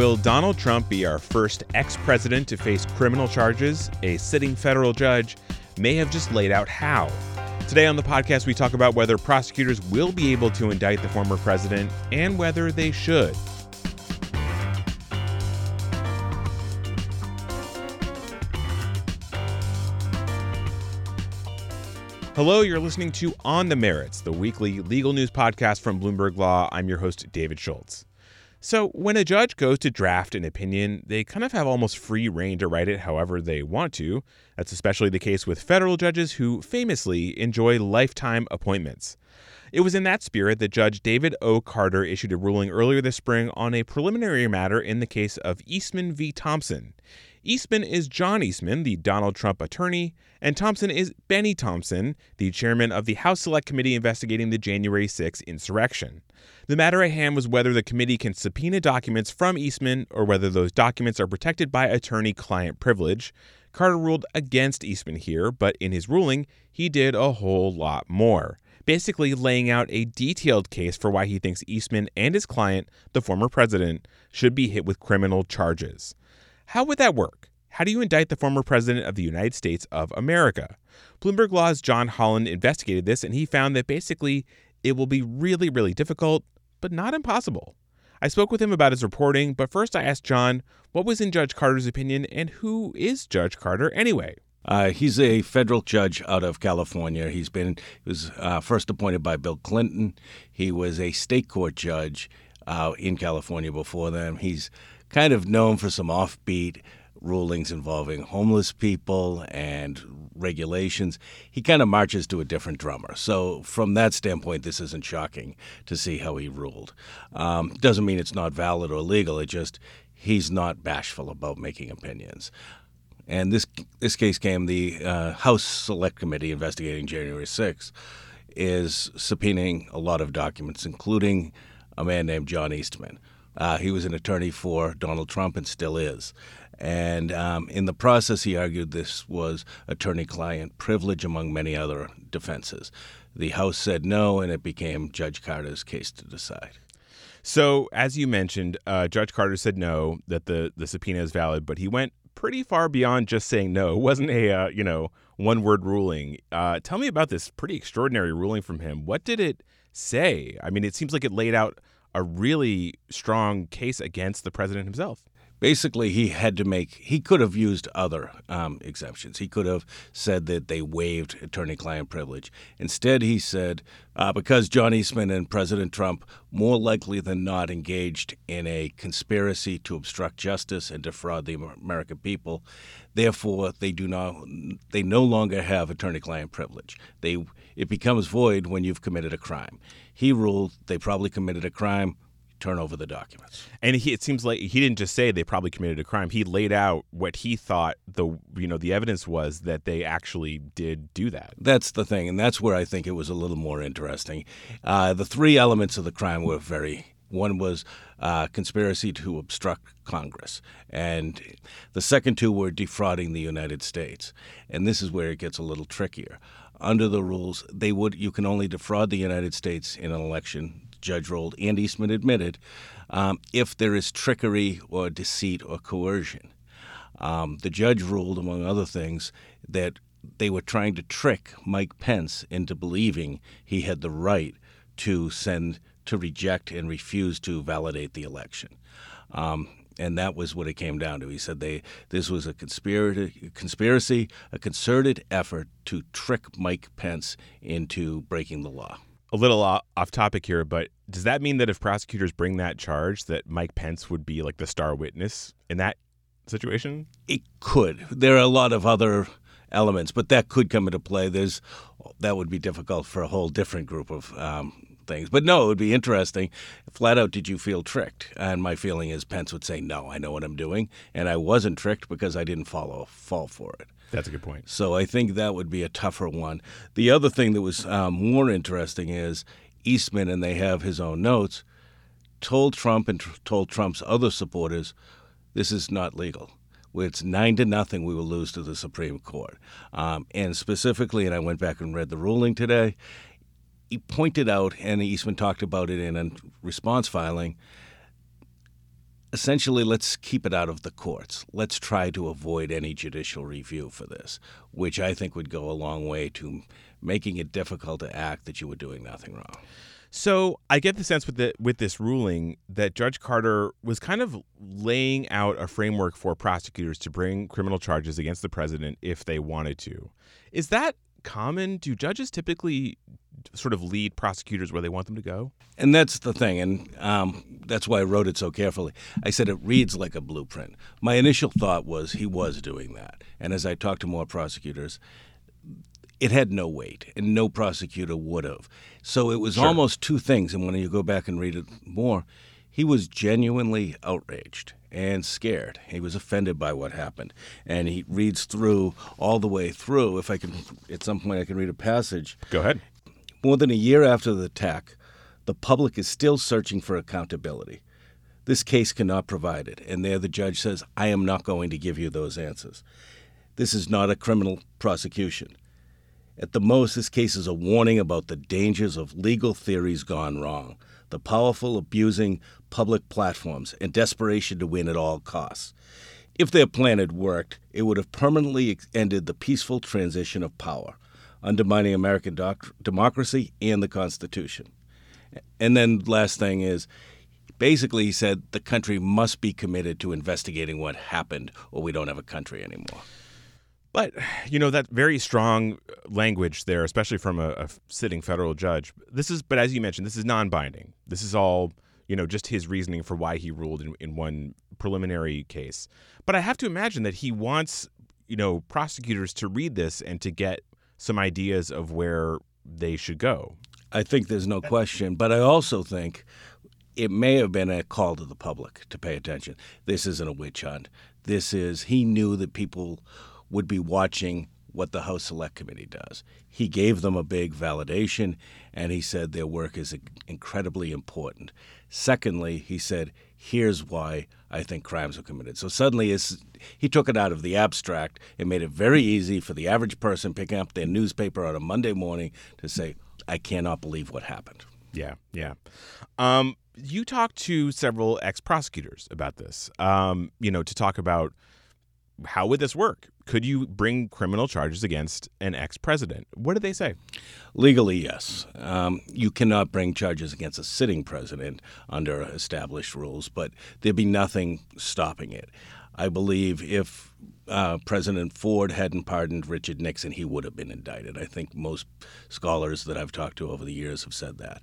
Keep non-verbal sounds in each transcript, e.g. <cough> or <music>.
Will Donald Trump be our first ex president to face criminal charges? A sitting federal judge may have just laid out how. Today on the podcast, we talk about whether prosecutors will be able to indict the former president and whether they should. Hello, you're listening to On the Merits, the weekly legal news podcast from Bloomberg Law. I'm your host, David Schultz. So, when a judge goes to draft an opinion, they kind of have almost free reign to write it however they want to. That's especially the case with federal judges who famously enjoy lifetime appointments. It was in that spirit that Judge David O. Carter issued a ruling earlier this spring on a preliminary matter in the case of Eastman v. Thompson. Eastman is John Eastman, the Donald Trump attorney, and Thompson is Bennie Thompson, the chairman of the House Select Committee investigating the January 6 insurrection. The matter at hand was whether the committee can subpoena documents from Eastman or whether those documents are protected by attorney client privilege. Carter ruled against Eastman here, but in his ruling, he did a whole lot more, basically laying out a detailed case for why he thinks Eastman and his client, the former president, should be hit with criminal charges. How would that work? How do you indict the former president of the United States of America? Bloomberg Law's John Holland investigated this and he found that basically it will be really, really difficult, but not impossible. I spoke with him about his reporting, but first I asked John what was in Judge Carter's opinion and who is Judge Carter anyway? Uh, he's a federal judge out of California. He's been he was uh, first appointed by Bill Clinton. He was a state court judge uh, in California before then. He's kind of known for some offbeat rulings involving homeless people and regulations. He kind of marches to a different drummer. So, from that standpoint, this isn't shocking to see how he ruled. Um, doesn't mean it's not valid or legal, it just he's not bashful about making opinions. And this this case came the uh, House Select Committee investigating January 6th is subpoenaing a lot of documents, including a man named John Eastman. Uh, he was an attorney for Donald Trump and still is. And um, in the process, he argued this was attorney client privilege, among many other defenses. The House said no, and it became Judge Carter's case to decide. So, as you mentioned, uh, Judge Carter said no, that the, the subpoena is valid, but he went pretty far beyond just saying no. <laughs> It wasn't a, uh, you know, one word ruling. Uh, tell me about this pretty extraordinary ruling from him. What did it say? I mean, it seems like it laid out a really strong case against the president himself. Basically, he had to make, he could have used other um, exemptions. He could have said that they waived attorney client privilege. Instead, he said, uh, because John Eastman and President Trump more likely than not engaged in a conspiracy to obstruct justice and defraud the American people, therefore they do not, they no longer have attorney client privilege. They, it becomes void when you've committed a crime. He ruled they probably committed a crime turn over the documents. And he, it seems like he didn't just say they probably committed a crime. He laid out what he thought the you know the evidence was that they actually did do that. That's the thing, and that's where I think it was a little more interesting. Uh, the three elements of the crime were very. One was uh, conspiracy to obstruct Congress, and the second two were defrauding the United States. And this is where it gets a little trickier. Under the rules, they would you can only defraud the United States in an election Judge ruled and Eastman admitted, um, if there is trickery or deceit or coercion. Um, the judge ruled, among other things, that they were trying to trick Mike Pence into believing he had the right to send to reject and refuse to validate the election. Um, and that was what it came down to. He said they this was a conspiracy, conspiracy, a concerted effort to trick Mike Pence into breaking the law a little off topic here, but does that mean that if prosecutors bring that charge, that Mike Pence would be like the star witness in that situation? It could. There are a lot of other elements, but that could come into play. There's that would be difficult for a whole different group of um, things. But no, it would be interesting. Flat out, did you feel tricked? And my feeling is Pence would say, "No, I know what I'm doing, and I wasn't tricked because I didn't follow fall for it." That's a good point. So I think that would be a tougher one. The other thing that was um, more interesting is Eastman, and they have his own notes, told Trump and tr- told Trump's other supporters, this is not legal. It's nine to nothing. We will lose to the Supreme Court. Um, and specifically, and I went back and read the ruling today. He pointed out, and Eastman talked about it in a response filing essentially let's keep it out of the courts. Let's try to avoid any judicial review for this, which I think would go a long way to making it difficult to act that you were doing nothing wrong. So I get the sense with the with this ruling that Judge Carter was kind of laying out a framework for prosecutors to bring criminal charges against the president if they wanted to. Is that common? Do judges typically sort of lead prosecutors where they want them to go? And that's the thing, and um, that's why I wrote it so carefully. I said it reads like a blueprint. My initial thought was he was doing that, and as I talked to more prosecutors, it had no weight, and no prosecutor would have. So it was sure. almost two things. And when you go back and read it more, he was genuinely outraged and scared. He was offended by what happened. And he reads through all the way through. If I can, at some point, I can read a passage. Go ahead. More than a year after the attack, the public is still searching for accountability. This case cannot provide it. And there the judge says, I am not going to give you those answers. This is not a criminal prosecution. At the most, this case is a warning about the dangers of legal theories gone wrong, the powerful abusing public platforms, and desperation to win at all costs. If their plan had worked, it would have permanently ended the peaceful transition of power, undermining American democracy and the Constitution. And then, last thing is, basically, he said the country must be committed to investigating what happened, or we don't have a country anymore. But, you know, that very strong uh, language there, especially from a, a, sitting federal judge. This is, but as you mentioned, this is non binding. This is all, you know, just his reasoning for why he ruled in, in one preliminary case. But I have to imagine that he wants, you know, prosecutors to read this and to get some ideas of where they should go. I think there's no question. But I also think it may have been a call to the public to pay attention. This isn't a witch hunt. This is, he knew that people would be watching what the House Select Committee does. He gave them a big validation, and he said their work is incredibly important. Secondly, he said, here's why I think crimes were committed. So suddenly he took it out of the abstract and made it very easy for the average person picking up their newspaper on a Monday morning to say, I cannot believe what happened. Yeah, yeah. Um, you talked to several ex prosecutors about this, um, you know, to talk about how would this work? Could you bring criminal charges against an ex president? What did they say? Legally, yes. Um, you cannot bring charges against a sitting president under established rules, but there'd be nothing stopping it. I believe if uh, President Ford hadn't pardoned Richard Nixon, he would have been indicted. I think most scholars that I've talked to over the years have said that.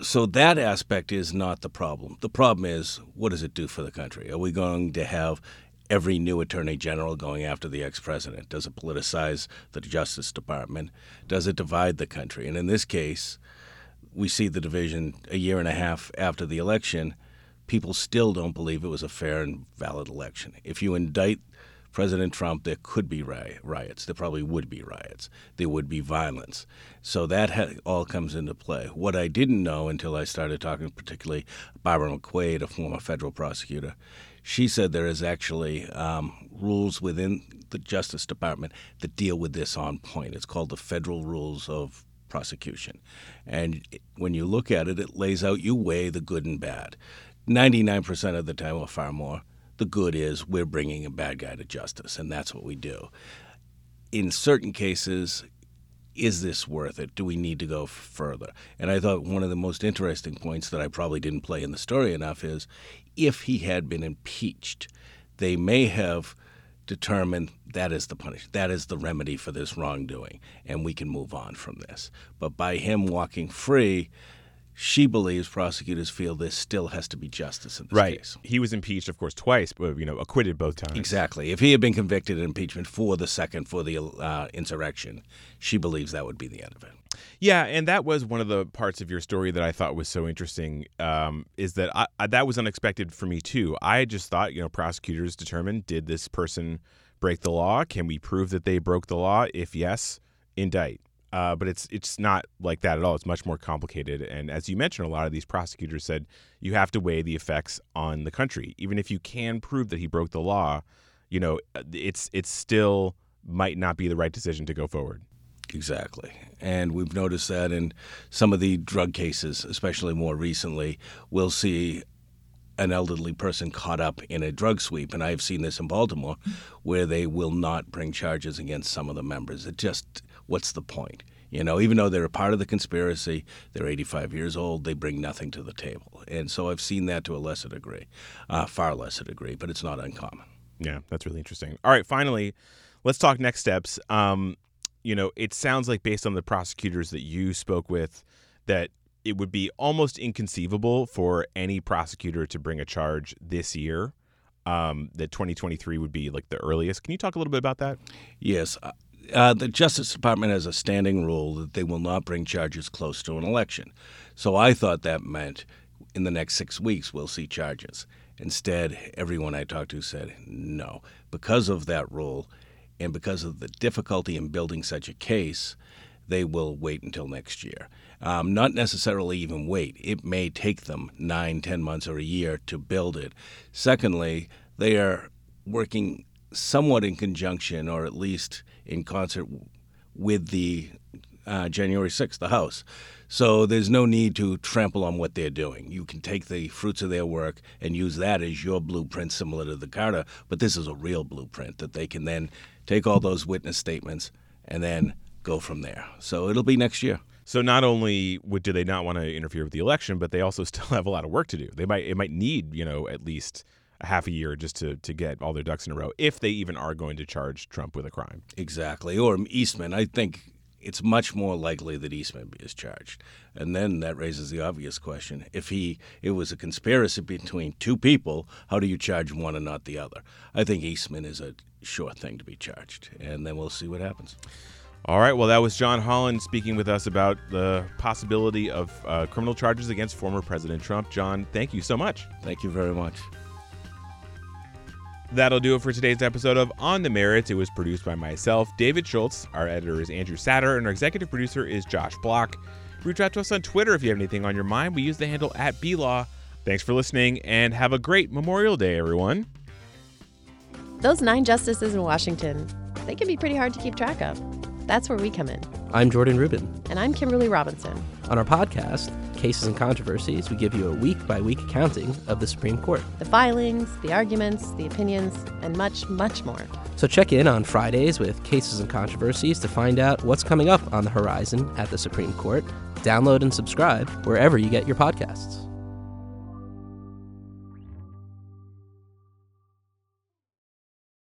So that aspect is not the problem. The problem is what does it do for the country? Are we going to have every new attorney general going after the ex president? Does it politicize the Justice Department? Does it divide the country? And in this case, we see the division a year and a half after the election. People still don't believe it was a fair and valid election. If you indict President Trump, there could be riots. There probably would be riots. There would be violence. So that ha- all comes into play. What I didn't know until I started talking, particularly Barbara McQuade, a former federal prosecutor, she said there is actually um, rules within the Justice Department that deal with this on point. It's called the Federal Rules of Prosecution. And when you look at it, it lays out you weigh the good and bad. 99% of the time, or far more, the good is we're bringing a bad guy to justice, and that's what we do. In certain cases, is this worth it? Do we need to go further? And I thought one of the most interesting points that I probably didn't play in the story enough is if he had been impeached, they may have determined that is the punishment, that is the remedy for this wrongdoing, and we can move on from this. But by him walking free, she believes prosecutors feel there still has to be justice in this right. case. He was impeached, of course, twice, but you know, acquitted both times. Exactly. If he had been convicted in impeachment for the second for the uh, insurrection, she believes that would be the end of it. Yeah, and that was one of the parts of your story that I thought was so interesting. Um, is that I, I, that was unexpected for me too. I just thought, you know, prosecutors determined did this person break the law? Can we prove that they broke the law? If yes, indict. Uh, but it's it's not like that at all. It's much more complicated. And as you mentioned, a lot of these prosecutors said you have to weigh the effects on the country. Even if you can prove that he broke the law, you know, it's it's still might not be the right decision to go forward. Exactly. And we've noticed that in some of the drug cases, especially more recently, we'll see an elderly person caught up in a drug sweep, and I've seen this in Baltimore, where they will not bring charges against some of the members. It just, what's the point? You know, even though they're a part of the conspiracy, they're 85 years old, they bring nothing to the table. And so I've seen that to a lesser degree, uh, far lesser degree, but it's not uncommon. Yeah, that's really interesting. All right, finally, let's talk next steps. Um, you know, it sounds like based on the prosecutors that you spoke with, that it would be almost inconceivable for any prosecutor to bring a charge this year. Um, that 2023 would be like the earliest. Can you talk a little bit about that? Yes. Uh, the Justice Department has a standing rule that they will not bring charges close to an election. So I thought that meant in the next six weeks we'll see charges. Instead, everyone I talked to said no. Because of that rule and because of the difficulty in building such a case, they will wait until next year. Um, not necessarily even wait. It may take them nine, ten months, or a year to build it. Secondly, they are working somewhat in conjunction, or at least in concert with the uh, January 6th, the House. So there's no need to trample on what they're doing. You can take the fruits of their work and use that as your blueprint, similar to the Carter, but this is a real blueprint that they can then take all those witness statements and then go from there. So it'll be next year. So not only would do they not want to interfere with the election, but they also <laughs> still have a lot of work to do. They might it might need you know at least half a year just to to get all their ducks in a row if they even are going to charge Trump with a crime. Exactly, or Eastman. I think it's much more likely that Eastman is charged, and then that raises the obvious question: if he it was a conspiracy between two people, how do you charge one and not the other? I think Eastman is a sure thing to be charged, and then we'll see what happens. All right. Well, that was John Holland speaking with us about the possibility of uh, criminal charges against former President Trump. John, thank you so much. Thank you very much. That'll do it for today's episode of On the Merits. It was produced by myself, David Schultz. Our editor is Andrew Satter, and our executive producer is Josh Block. Reach out to us on Twitter if you have anything on your mind. We use the handle at BLaw. Thanks for listening, and have a great Memorial Day, everyone. Those nine justices in Washington, they can be pretty hard to keep track of. That's where we come in. I'm Jordan Rubin. And I'm Kimberly Robinson. On our podcast, Cases and Controversies, we give you a week by week accounting of the Supreme Court. The filings, the arguments, the opinions, and much, much more. So check in on Fridays with Cases and Controversies to find out what's coming up on the horizon at the Supreme Court. Download and subscribe wherever you get your podcasts.